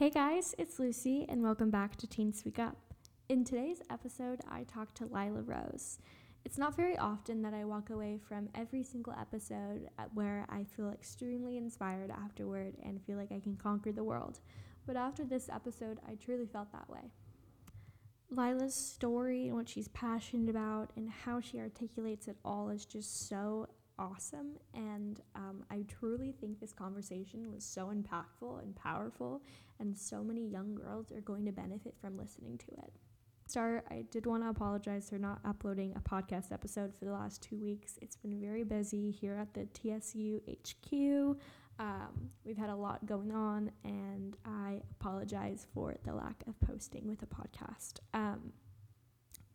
Hey guys, it's Lucy, and welcome back to Teen Speak Up. In today's episode, I talked to Lila Rose. It's not very often that I walk away from every single episode where I feel extremely inspired afterward and feel like I can conquer the world. But after this episode, I truly felt that way. Lila's story and what she's passionate about and how she articulates it all is just so awesome. And um, I truly think this conversation was so impactful and powerful, and so many young girls are going to benefit from listening to it. Start, I did want to apologize for not uploading a podcast episode for the last two weeks. It's been very busy here at the TSU HQ. Um, we've had a lot going on, and I apologize for the lack of posting with a podcast. Um,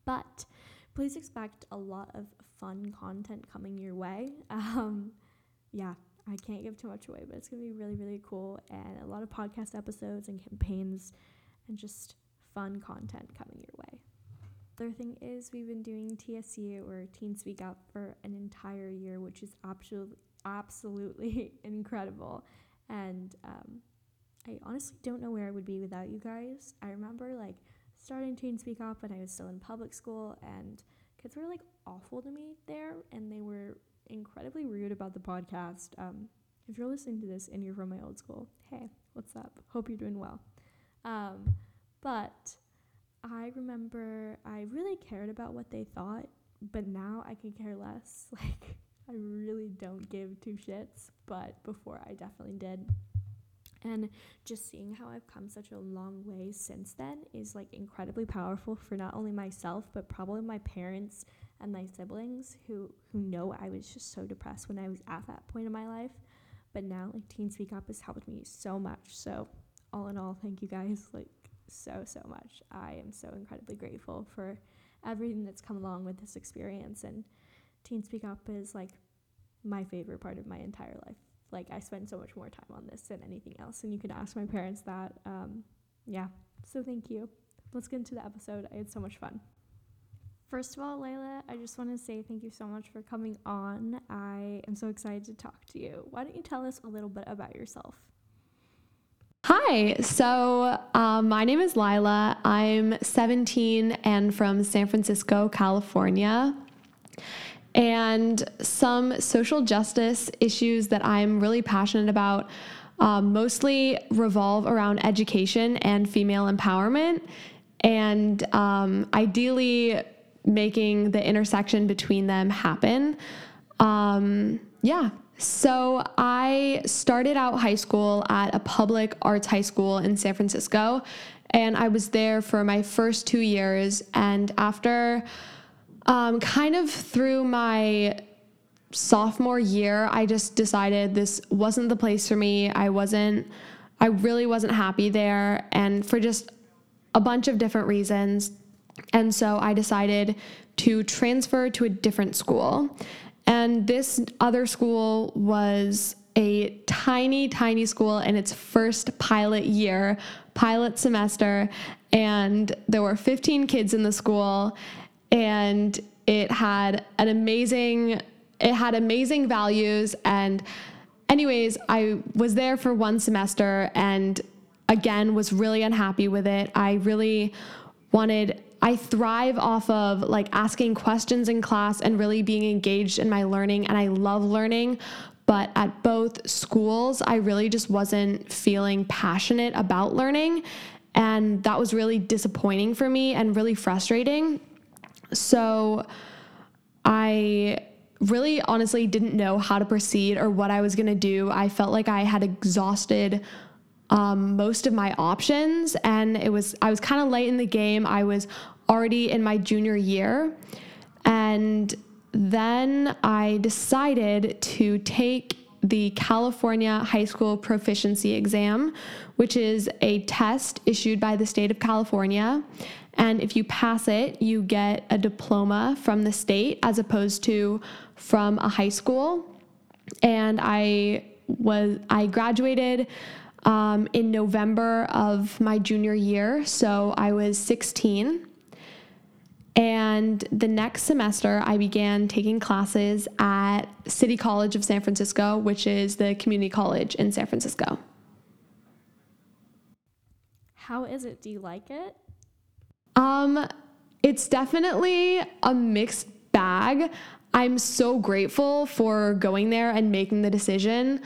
but please expect a lot of fun content coming your way. Um, yeah, I can't give too much away, but it's going to be really, really cool and a lot of podcast episodes and campaigns and just fun content coming your way. The other thing is we've been doing TSU or Teen Speak Up for an entire year, which is absolutely absolutely incredible. And um, I honestly don't know where I would be without you guys. I remember like starting Teen Speak Up when I was still in public school, and kids were like awful to me there, and they were incredibly rude about the podcast. Um, if you're listening to this and you're from my old school, hey, what's up? Hope you're doing well. Um, but I remember I really cared about what they thought, but now I can care less. Like, I really don't give two shits, but before I definitely did. And just seeing how I've come such a long way since then is like incredibly powerful for not only myself, but probably my parents and my siblings who who know I was just so depressed when I was at that point in my life. But now like Teen Speak Up has helped me so much. So all in all, thank you guys like so so much. I am so incredibly grateful for everything that's come along with this experience and Teen Speak Up is like my favorite part of my entire life like I spend so much more time on this than anything else. And you can ask my parents that. Um, yeah. So thank you. Let's get into the episode. I had so much fun. First of all, Layla, I just want to say thank you so much for coming on. I am so excited to talk to you. Why don't you tell us a little bit about yourself? Hi, so um, my name is Lila. I'm 17 and from San Francisco, California and some social justice issues that I'm really passionate about um, mostly revolve around education and female empowerment, and um, ideally making the intersection between them happen. Um, yeah. So I started out high school at a public arts high school in San Francisco, and I was there for my first two years. And after um, kind of through my sophomore year, I just decided this wasn't the place for me. I wasn't, I really wasn't happy there, and for just a bunch of different reasons. And so I decided to transfer to a different school. And this other school was a tiny, tiny school in its first pilot year, pilot semester. And there were 15 kids in the school and it had an amazing it had amazing values. And anyways i was there for one semester and again was really unhappy with it. I really wanted i thrive off of like asking questions in class and really being engaged in my learning and i love learning. But at both schools i really just wasn't feeling passionate about learning. And that was really disappointing for me and really frustrating so I really honestly didn't know how to proceed or what I was going to do. I felt like I had exhausted um, most of my options and it was I was kind of late in the game. I was already in my junior year and then I decided to take the California High School Proficiency Exam, which is a test issued by the state of California. And if you pass it, you get a diploma from the state as opposed to from a high school. And I was I graduated um, in November of my junior year, so I was 16. And the next semester, I began taking classes at City College of San Francisco, which is the community college in San Francisco. How is it? Do you like it? Um, it's definitely a mixed bag. I'm so grateful for going there and making the decision,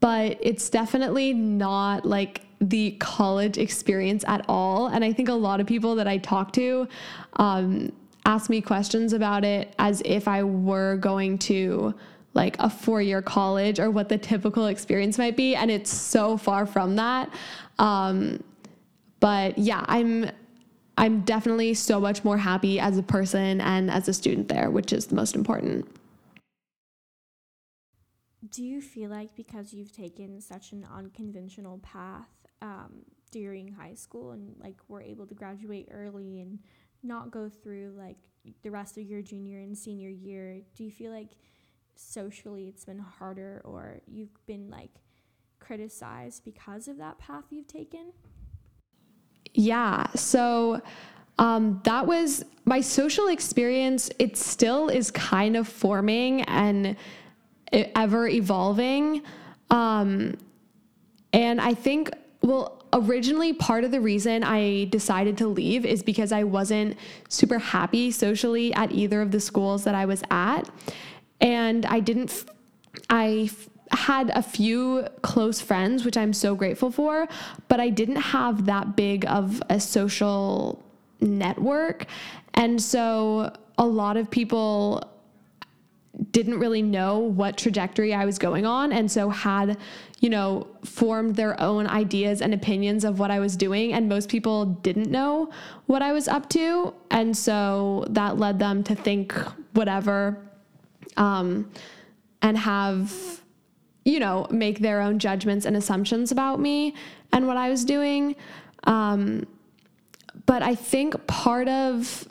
but it's definitely not like the college experience at all. And I think a lot of people that I talk to um, ask me questions about it as if I were going to like a four year college or what the typical experience might be. And it's so far from that. Um, but yeah, I'm I'm definitely so much more happy as a person and as a student there, which is the most important. Do you feel like because you've taken such an unconventional path um, during high school and like were able to graduate early and not go through like the rest of your junior and senior year, do you feel like socially it's been harder or you've been like criticized because of that path you've taken? Yeah. So um, that was my social experience. It still is kind of forming and ever evolving. Um, and I think, well, originally part of the reason I decided to leave is because I wasn't super happy socially at either of the schools that I was at. And I didn't, I had a few close friends, which I'm so grateful for, but I didn't have that big of a social network. And so a lot of people didn't really know what trajectory I was going on. And so had, you know, formed their own ideas and opinions of what I was doing. And most people didn't know what I was up to. And so that led them to think whatever um, and have you know, make their own judgments and assumptions about me and what I was doing. Um, but I think part of,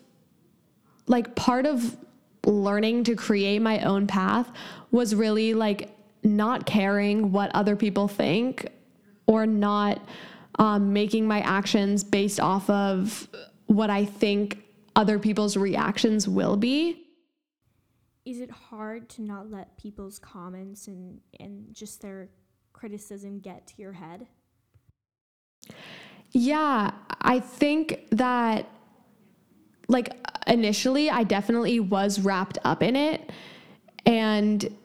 like, part of learning to create my own path was really like not caring what other people think or not um, making my actions based off of what I think other people's reactions will be is it hard to not let people's comments and and just their criticism get to your head? Yeah, I think that like initially I definitely was wrapped up in it and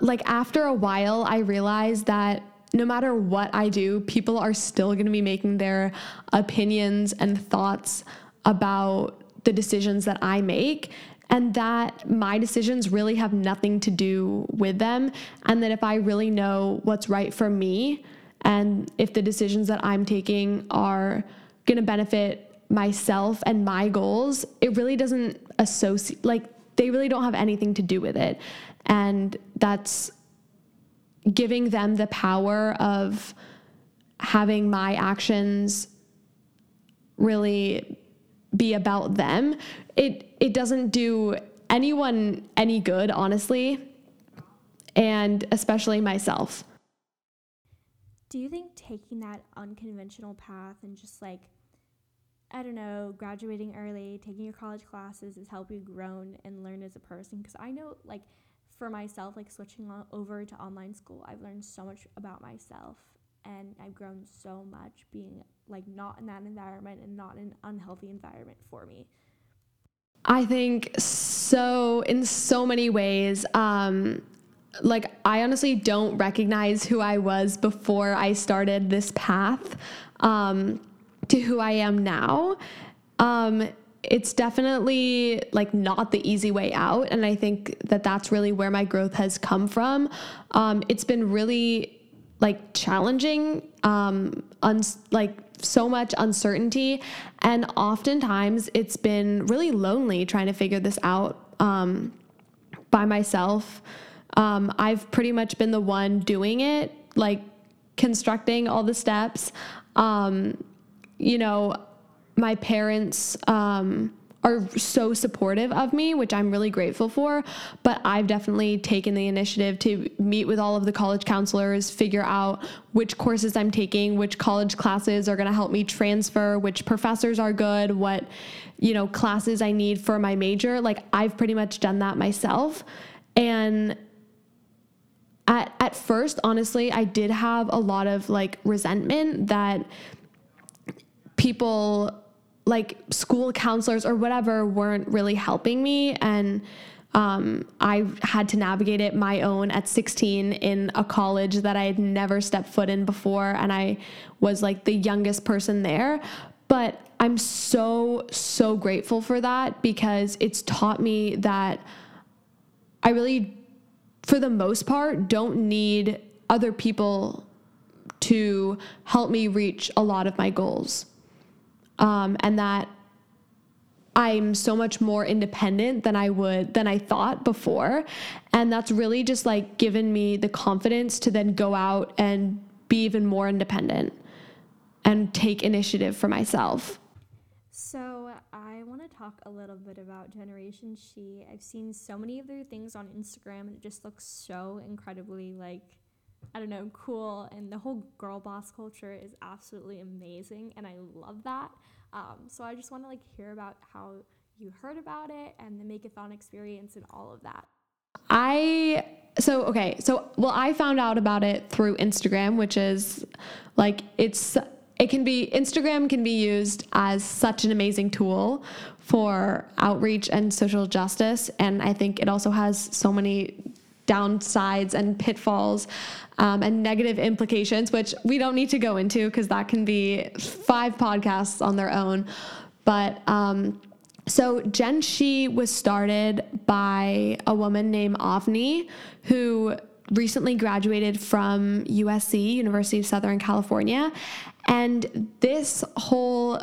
like after a while I realized that no matter what I do, people are still going to be making their opinions and thoughts about the decisions that I make and that my decisions really have nothing to do with them. And that if I really know what's right for me, and if the decisions that I'm taking are going to benefit myself and my goals, it really doesn't associate, like, they really don't have anything to do with it. And that's giving them the power of having my actions really be about them it it doesn't do anyone any good, honestly, and especially myself. Do you think taking that unconventional path and just like I don't know, graduating early, taking your college classes has helped you grow and learn as a person? Because I know, like, for myself, like switching over to online school, I've learned so much about myself and I've grown so much being like not in that environment and not in an unhealthy environment for me. I think so in so many ways. Um, like I honestly don't recognize who I was before I started this path um, to who I am now. Um, it's definitely like not the easy way out, and I think that that's really where my growth has come from. Um, it's been really like challenging, um, uns- like so much uncertainty. And oftentimes it's been really lonely trying to figure this out um, by myself. Um, I've pretty much been the one doing it, like constructing all the steps. Um, you know, my parents, um, are so supportive of me, which I'm really grateful for. But I've definitely taken the initiative to meet with all of the college counselors, figure out which courses I'm taking, which college classes are going to help me transfer, which professors are good, what, you know, classes I need for my major. Like I've pretty much done that myself. And at, at first, honestly, I did have a lot of like resentment that people like school counselors or whatever weren't really helping me and um, I had to navigate it my own at 16 in a college that I had never stepped foot in before. And I was like the youngest person there. But I'm so, so grateful for that because it's taught me that I really, for the most part, don't need other people to help me reach a lot of my goals. Um, and that I'm so much more independent than I would than I thought before. And that's really just like given me the confidence to then go out and be even more independent and take initiative for myself. So, I want to talk a little bit about Generation She. I've seen so many of their things on Instagram and it just looks so incredibly like I don't know, cool and the whole girl boss culture is absolutely amazing and I love that. Um, so I just want to like hear about how you heard about it and the Makeathon experience and all of that. I so okay, so well I found out about it through Instagram, which is like it's it can be Instagram can be used as such an amazing tool for outreach and social justice and I think it also has so many downsides and pitfalls um, and negative implications, which we don't need to go into because that can be five podcasts on their own. But um, so Gen was started by a woman named Avni who recently graduated from USC, University of Southern California. And this whole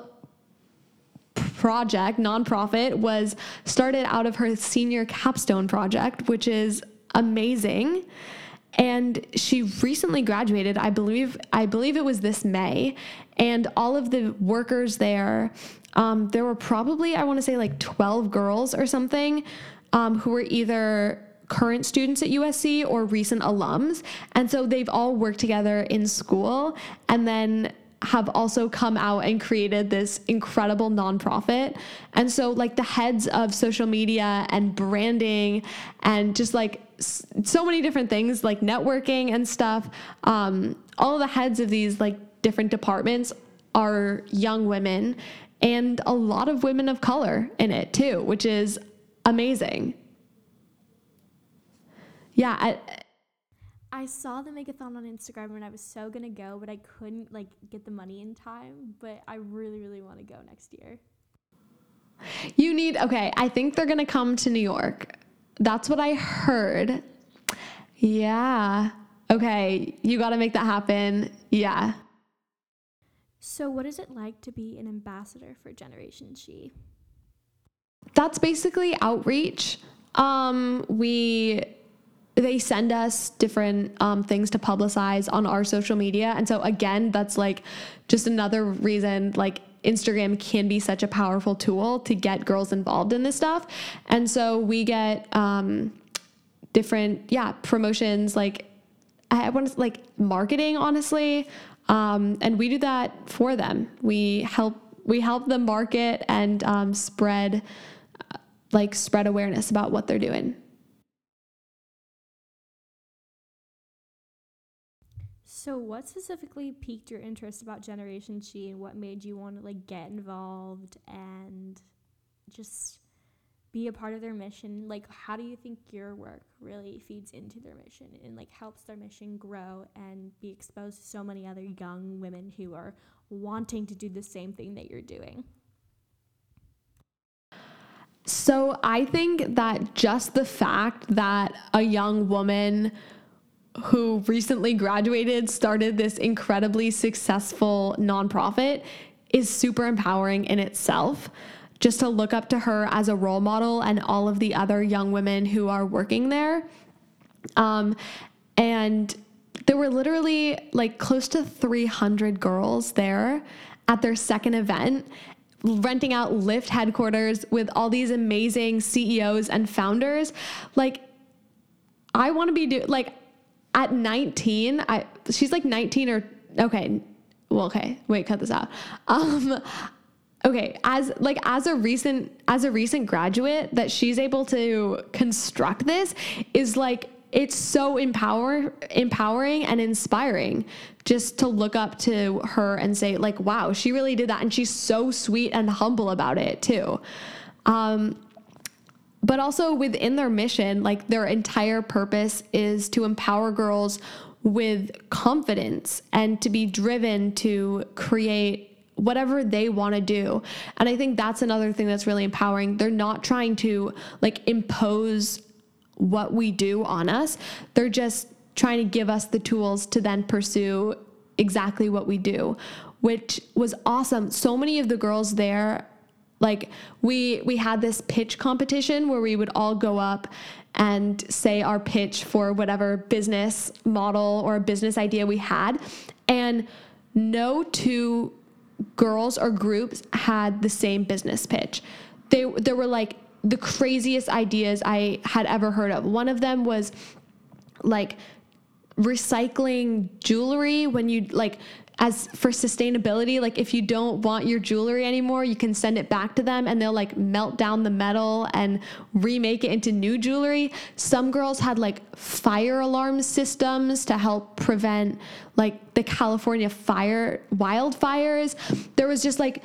project, nonprofit, was started out of her senior capstone project, which is amazing. And she recently graduated, I believe I believe it was this May, and all of the workers there um, there were probably I want to say like 12 girls or something um, who were either current students at USC or recent alums. And so they've all worked together in school and then have also come out and created this incredible nonprofit. And so, like, the heads of social media and branding and just like so many different things, like networking and stuff, um, all the heads of these like different departments are young women and a lot of women of color in it too, which is amazing. Yeah. I, I saw the makeathon on Instagram and I was so gonna go, but I couldn't like get the money in time. But I really, really want to go next year. You need okay. I think they're gonna come to New York. That's what I heard. Yeah. Okay, you got to make that happen. Yeah. So, what is it like to be an ambassador for Generation She? That's basically outreach. Um, we they send us different um, things to publicize on our social media, and so again, that's like just another reason like Instagram can be such a powerful tool to get girls involved in this stuff. And so we get um, different, yeah, promotions like I want to like marketing, honestly. Um, and we do that for them. We help we help them market and um, spread uh, like spread awareness about what they're doing. So, what specifically piqued your interest about Generation She, and what made you want to like get involved and just be a part of their mission? Like, how do you think your work really feeds into their mission and like helps their mission grow and be exposed to so many other young women who are wanting to do the same thing that you're doing? So, I think that just the fact that a young woman who recently graduated started this incredibly successful nonprofit is super empowering in itself. Just to look up to her as a role model and all of the other young women who are working there. Um, and there were literally like close to 300 girls there at their second event renting out Lyft headquarters with all these amazing CEOs and founders. Like, I want to be do like at 19, I she's like 19 or okay. Well, okay. Wait, cut this out. Um okay, as like as a recent as a recent graduate that she's able to construct this is like it's so empower empowering and inspiring just to look up to her and say like wow she really did that and she's so sweet and humble about it too um, but also within their mission like their entire purpose is to empower girls with confidence and to be driven to create whatever they want to do. And I think that's another thing that's really empowering. They're not trying to like impose what we do on us. They're just trying to give us the tools to then pursue exactly what we do, which was awesome. So many of the girls there like we we had this pitch competition where we would all go up and say our pitch for whatever business model or business idea we had and no two girls or groups had the same business pitch. They there were like the craziest ideas I had ever heard of. One of them was like recycling jewelry when you like as for sustainability like if you don't want your jewelry anymore you can send it back to them and they'll like melt down the metal and remake it into new jewelry. Some girls had like fire alarm systems to help prevent like the california fire wildfires. There was just like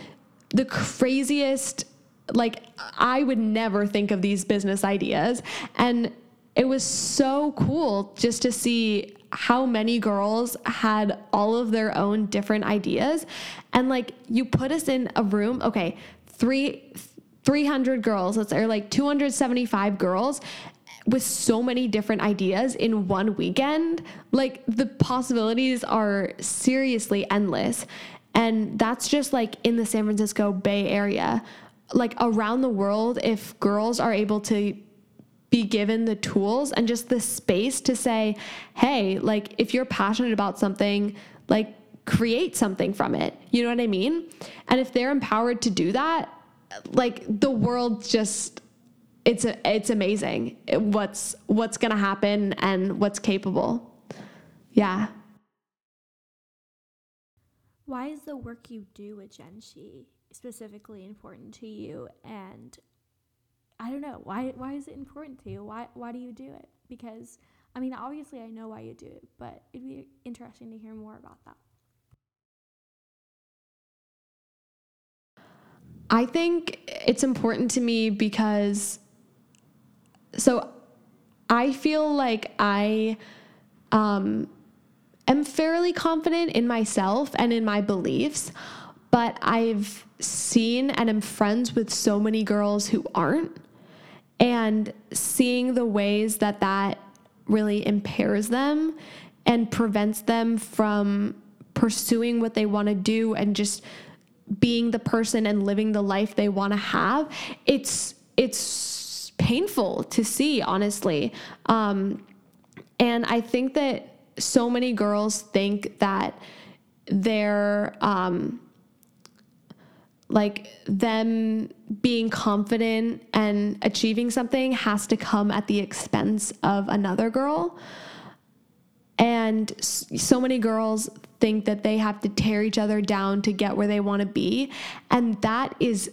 the craziest like i would never think of these business ideas. And it was so cool just to see how many girls had all of their own different ideas. And like you put us in a room okay 3 300 girls let's say or like 275 girls with so many different ideas in one weekend like the possibilities are seriously endless. And that's just like in the San Francisco Bay Area. Like around the world if girls are able to be given the tools and just the space to say, hey, like if you're passionate about something, like create something from it. You know what I mean? And if they're empowered to do that, like the world just it's a, it's amazing what's what's going to happen and what's capable. Yeah. Why is the work you do with GenShe specifically important to you and I don't know why why is it important to you? Why why do you do it? Because I mean, obviously I know why you do it, but it'd be interesting to hear more about that. I think it's important to me because so I feel like I um, am fairly confident in myself and in my beliefs, but I've seen and am friends with so many girls who aren't and seeing the ways that that really impairs them and prevents them from pursuing what they want to do and just being the person and living the life they want to have it's it's painful to see honestly. Um, and i think that so many girls think that they're um, like them being confident and achieving something has to come at the expense of another girl. And so many girls think that they have to tear each other down to get where they want to be. And that is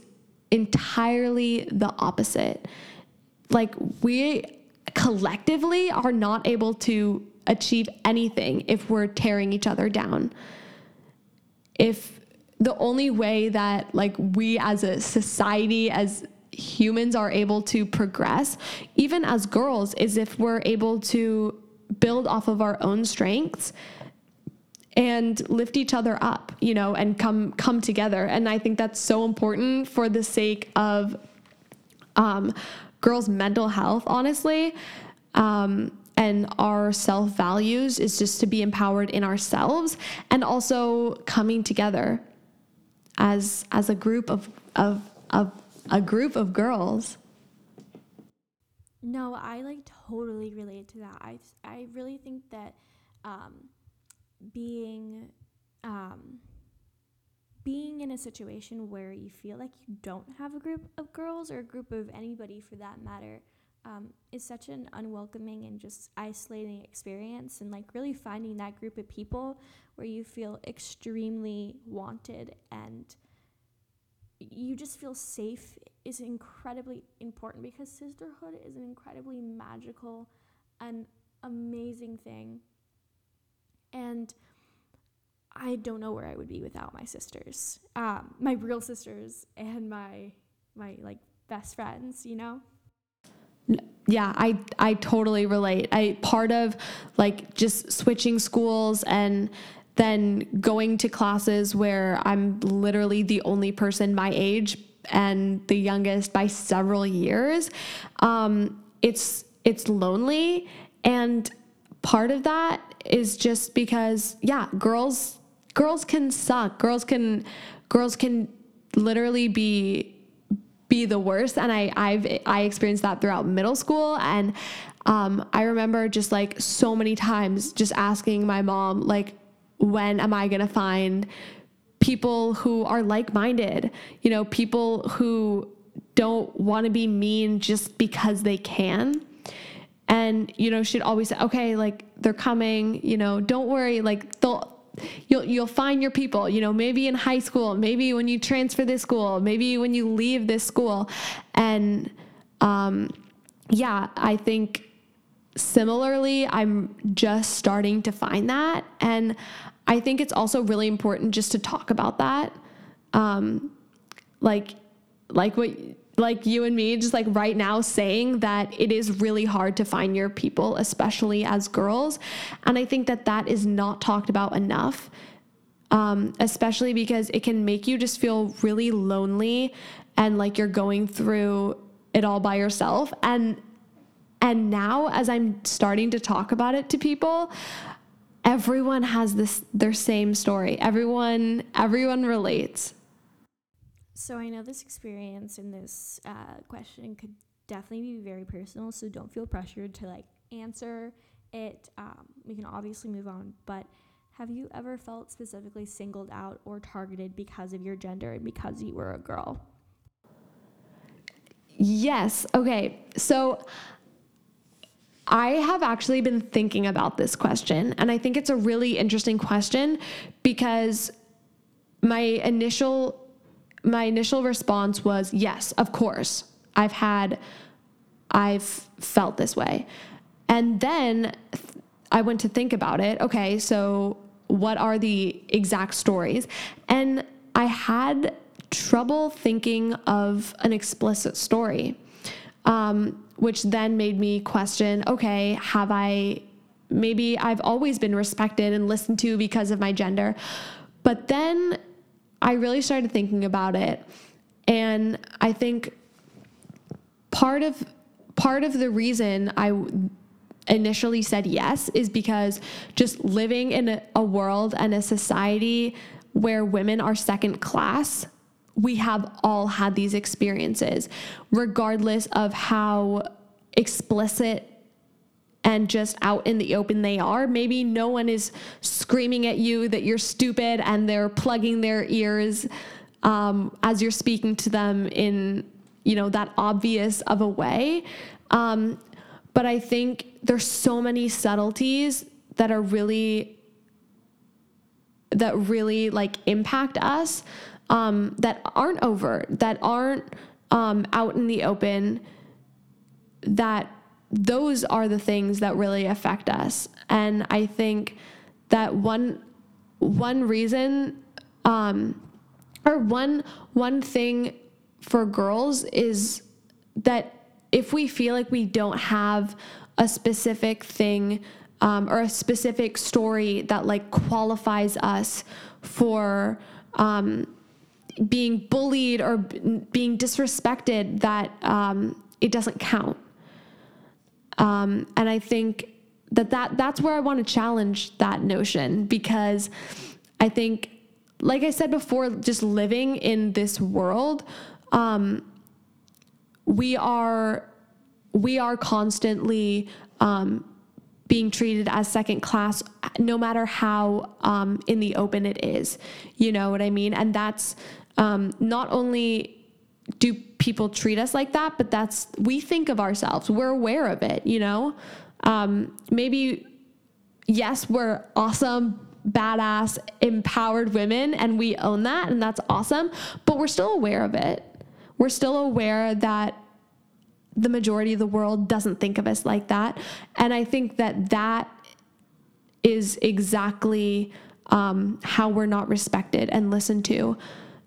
entirely the opposite. Like, we collectively are not able to achieve anything if we're tearing each other down. If the only way that like we as a society as humans are able to progress even as girls is if we're able to build off of our own strengths and lift each other up you know and come come together. And i think that's so important for the sake of um, girls mental health honestly um, and our self values is just to be empowered in ourselves and also coming together as as a group of of of a group of girls. No, I like totally relate to that. I I really think that um, being um, being in a situation where you feel like you don't have a group of girls or a group of anybody for that matter um, is such an unwelcoming and just isolating experience and like really finding that group of people where you feel extremely wanted and you just feel safe is incredibly important because sisterhood is an incredibly magical and amazing thing. And I don't know where I would be without my sisters, um, my real sisters, and my my like best friends. You know. Yeah, I I totally relate. I part of like just switching schools and then going to classes where I'm literally the only person my age and the youngest by several years. Um, it's it's lonely, and part of that is just because yeah, girls girls can suck. Girls can girls can literally be be the worst. And I I've I experienced that throughout middle school. And um, I remember just like so many times just asking my mom like when am I going to find people who are like-minded? You know people who don't want to be mean just because they can. And you know she'd always say okay like they're coming you know don't worry like they'll you'll you'll find your people you know maybe in high school maybe when you transfer this school maybe when you leave this school. And um, yeah i think similarly i'm just starting to find that. And i think it's also really important just to talk about that. Um, like like what like you and me just like right now saying that it is really hard to find your people especially as girls. And i think that that is not talked about enough um, especially because it can make you just feel really lonely and like you're going through it all by yourself. And and now as i'm starting to talk about it to people everyone has this their same story. Everyone everyone relates so I know this experience and this uh, question could definitely be very personal. So don't feel pressured to like answer it. Um, we can obviously move on, but have you ever felt specifically singled out or targeted because of your gender and because you were a girl? Yes. Okay. So I have actually been thinking about this question, and I think it's a really interesting question because my initial my initial response was yes, of course. I've had, I've felt this way. And then I went to think about it. Okay, so what are the exact stories? And I had trouble thinking of an explicit story, um, which then made me question okay, have I, maybe I've always been respected and listened to because of my gender. But then I really started thinking about it. And I think part of part of the reason I initially said yes is because just living in a, a world and a society where women are second class, we have all had these experiences, regardless of how explicit and just out in the open they are. Maybe no one is screaming at you that you're stupid and they're plugging their ears um, as you're speaking to them in, you know, that obvious of a way. Um, but I think there's so many subtleties that are really that really like impact us um, that aren't overt, that aren't um, out in the open, that those are the things that really affect us. And I think that one one reason um, or one one thing for girls is that if we feel like we don't have a specific thing um, or a specific story that like qualifies us for um, being bullied or b- being disrespected, that um, it doesn't count. Um, and I think that, that that's where I want to challenge that notion because I think, like I said before, just living in this world, um, we are we are constantly um, being treated as second class, no matter how um, in the open it is. You know what I mean? And that's um, not only do people treat us like that, but that's, we think of ourselves, we're aware of it, you know? Um, maybe, yes, we're awesome, badass, empowered women, and we own that, and that's awesome, but we're still aware of it. We're still aware that the majority of the world doesn't think of us like that. And I think that that is exactly um, how we're not respected and listened to.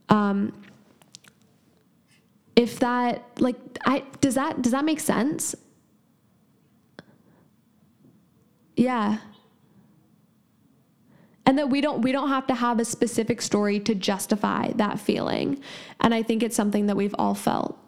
Um, if that like I does that does that make sense? Yeah. And that we don't we don't have to have a specific story to justify that feeling. And I think it's something that we've all felt.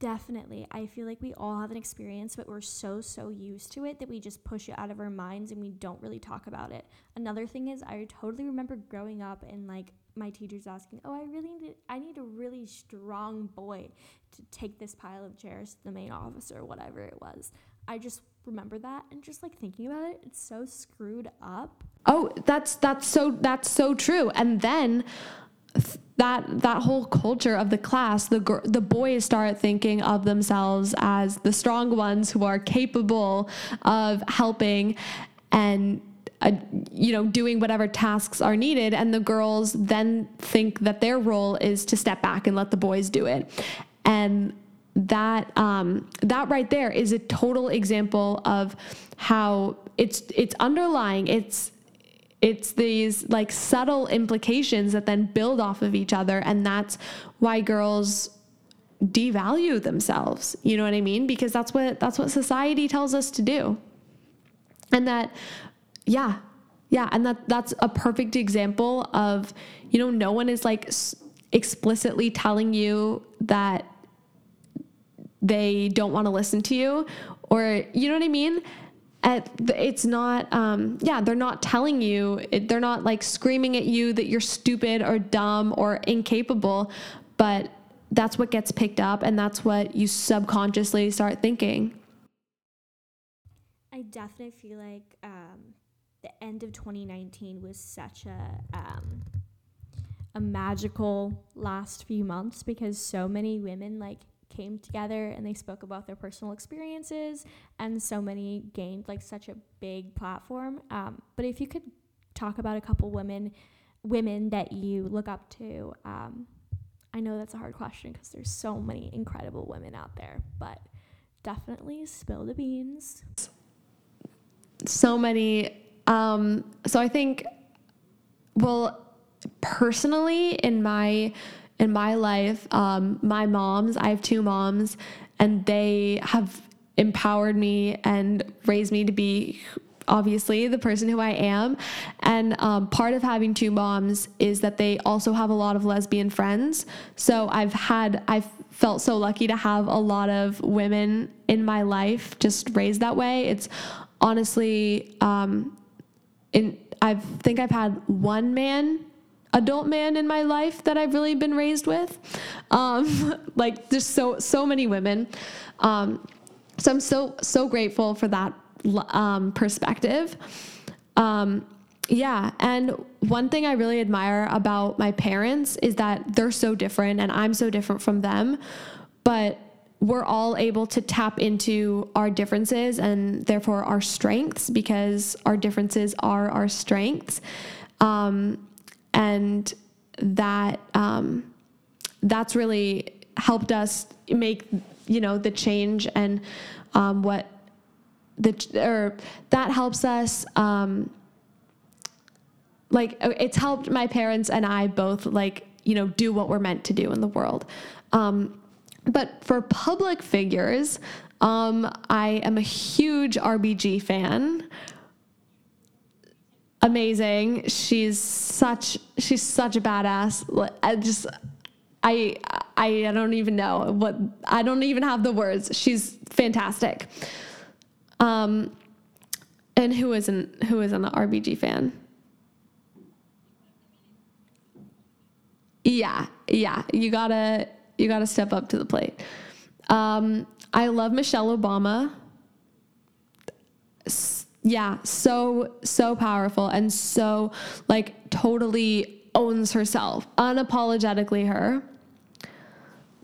Definitely. I feel like we all have an experience, but we're so, so used to it that we just push it out of our minds and we don't really talk about it. Another thing is, I totally remember growing up and like my teachers asking, Oh, I really need, I need a really strong boy to take this pile of chairs to the main office or whatever it was. I just remember that and just like thinking about it, it's so screwed up. Oh, that's that's so that's so true. And then that that whole culture of the class the gr- the boys start thinking of themselves as the strong ones who are capable of helping and uh, you know doing whatever tasks are needed and the girls then think that their role is to step back and let the boys do it. And that um, that right there is a total example of how it's it's underlying it's it's these like subtle implications that then build off of each other and that's why girls devalue themselves. You know what i mean? Because that's what that's what society tells us to do. And that yeah. Yeah and that that's a perfect example of you know no one is like explicitly telling you that they don't want to listen to you or you know what i mean? At, it's not um, yeah they're not telling you they're not like screaming at you that you're stupid or dumb or incapable but that's what gets picked up and that's what you subconsciously start thinking. I definitely feel like um, the end of 2019 was such a um, a magical last few months because so many women like came together and they spoke about their personal experiences and so many gained like such a big platform. Um, but if you could talk about a couple women women that you look up to um, i know that's a hard question because there's so many incredible women out there but definitely spill the beans. So many um, so i think well personally in my in my life, um, my moms, I have two moms, and they have empowered me and raised me to be obviously the person who I am. And um, part of having two moms is that they also have a lot of lesbian friends. So I've had, I've felt so lucky to have a lot of women in my life just raised that way. It's honestly, um, in, I think I've had one man adult man in my life that I've really been raised with. Um, like there's so so many women. Um, so I'm so so grateful for that um, perspective. Um, yeah, and one thing I really admire about my parents is that they're so different and I'm so different from them, but we're all able to tap into our differences and therefore our strengths because our differences are our strengths. Um, and that um, that's really helped us make you know the change and um, what the or that helps us um, like it's helped my parents and I both like you know do what we're meant to do in the world. Um, but for public figures, um, I am a huge RBG fan amazing. She's such she's such a badass. I just I I don't even know what I don't even have the words. She's fantastic. Um and who isn't who isn't an RBG fan? Yeah, yeah. You gotta you gotta step up to the plate. Um, I love Michelle Obama yeah, so, so powerful and so like totally owns herself, unapologetically her.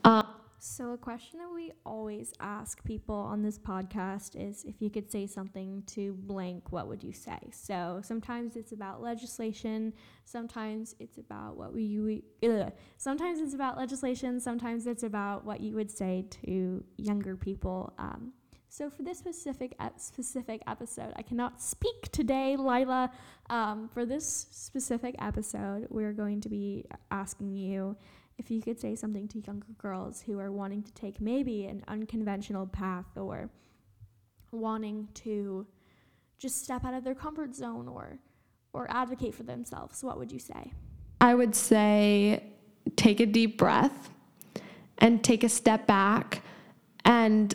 Um, So, a question that we always ask people on this podcast is if you could say something to blank, what would you say? So, sometimes it's about legislation, sometimes it's about what we, ugh. sometimes it's about legislation, sometimes it's about what you would say to younger people. Um, so, for this specific specific episode, I cannot speak today, Lila. Um, for this specific episode, we're going to be asking you if you could say something to younger girls who are wanting to take maybe an unconventional path or wanting to just step out of their comfort zone or or advocate for themselves, what would you say? I would say take a deep breath and take a step back and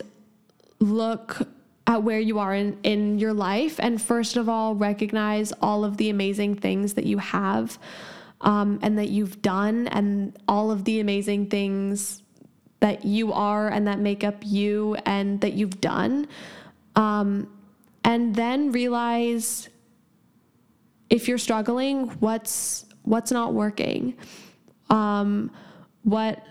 look at where you are in, in your life and first of all recognize all of the amazing things that you have um, and that you've done and all of the amazing things that you are and that make up you and that you've done. Um, and then realize if you're struggling, what's what's not working. Um, what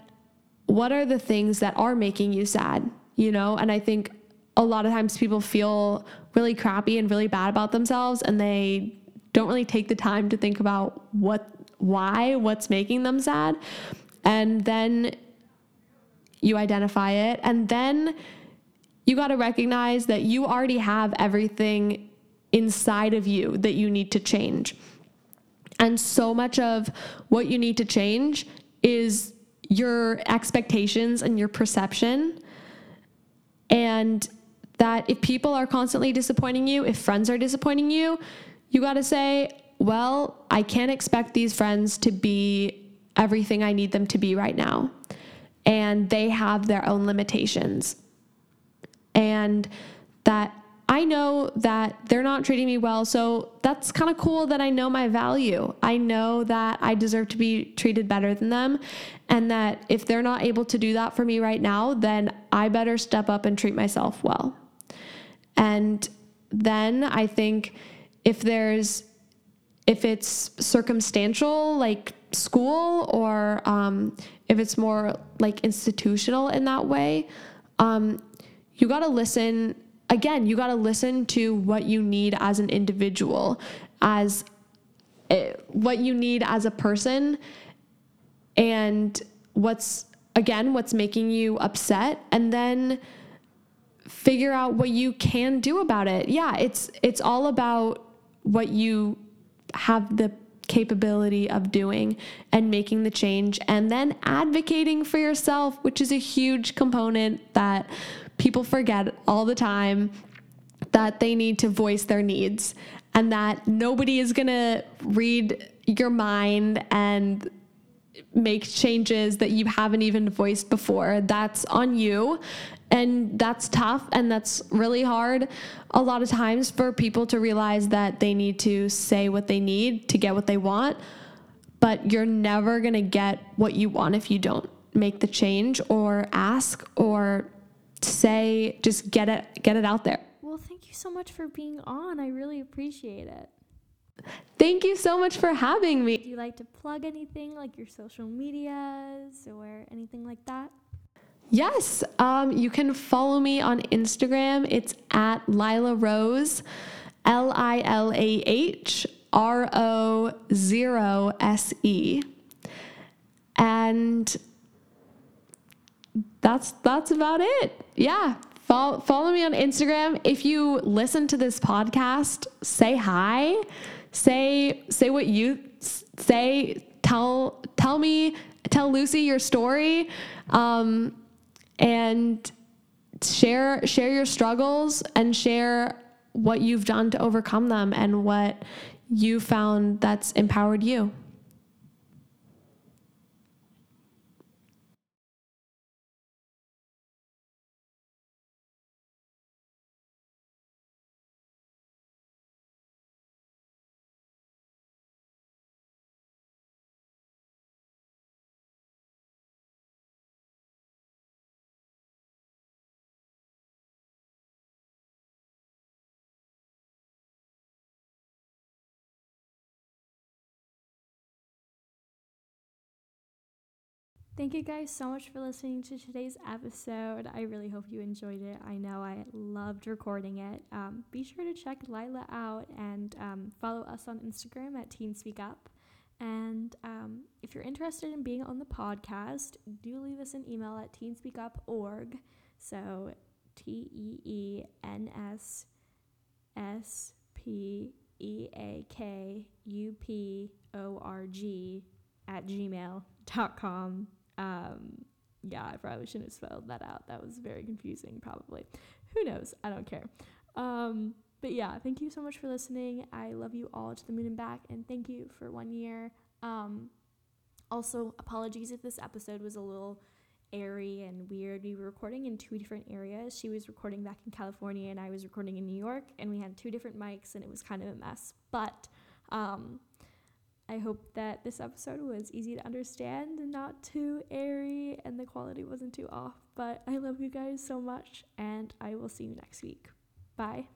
what are the things that are making you sad, you know? And I think a lot of times people feel really crappy and really bad about themselves and they don't really take the time to think about what why, what's making them sad. And then you identify it. And then you got to recognize that you already have everything inside of you that you need to change. And so much of what you need to change is your expectations and your perception. And that if people are constantly disappointing you, if friends are disappointing you, you got to say, well, I can't expect these friends to be everything I need them to be right now. And they have their own limitations. And that I know that they're not treating me well. So that's kind of cool that I know my value. I know that I deserve to be treated better than them. And that if they're not able to do that for me right now, then I better step up and treat myself well. And then I think if there's if it's circumstantial, like school, or um, if it's more like institutional in that way, um, you got to listen. Again, you got to listen to what you need as an individual, as uh, what you need as a person, and what's again what's making you upset, and then figure out what you can do about it. Yeah, it's it's all about what you have the capability of doing and making the change and then advocating for yourself, which is a huge component that people forget all the time that they need to voice their needs and that nobody is going to read your mind and make changes that you haven't even voiced before. That's on you. And that's tough and that's really hard a lot of times for people to realize that they need to say what they need to get what they want. But you're never going to get what you want if you don't make the change or ask or say just get it get it out there. Well, thank you so much for being on. I really appreciate it. Thank you so much for having me. Do you like to plug anything like your social medias or anything like that? Yes, um, you can follow me on Instagram. It's at Lilah Rose, L I L A H R O zero S E, and that's that's about it. Yeah, follow follow me on Instagram. If you listen to this podcast, say hi, say say what you say. Tell tell me tell Lucy your story. Um, and share share your struggles and share what you've done to overcome them and what you found that's empowered you. Thank you guys so much for listening to today's episode. I really hope you enjoyed it. I know I loved recording it. Um, be sure to check Lilah out and um, follow us on Instagram at Teen Speak Up. And um, if you're interested in being on the podcast, do leave us an email at teenspeakup.org. So T E E N S S P E A K U P O R G at gmail.com. Um, yeah, I probably shouldn't have spelled that out. That was very confusing, probably. Who knows? I don't care. Um, but yeah, thank you so much for listening. I love you all to the moon and back, and thank you for one year. Um, also, apologies if this episode was a little airy and weird. We were recording in two different areas. She was recording back in California, and I was recording in New York, and we had two different mics, and it was kind of a mess. But um, I hope that this episode was easy to understand and not too airy, and the quality wasn't too off. But I love you guys so much, and I will see you next week. Bye.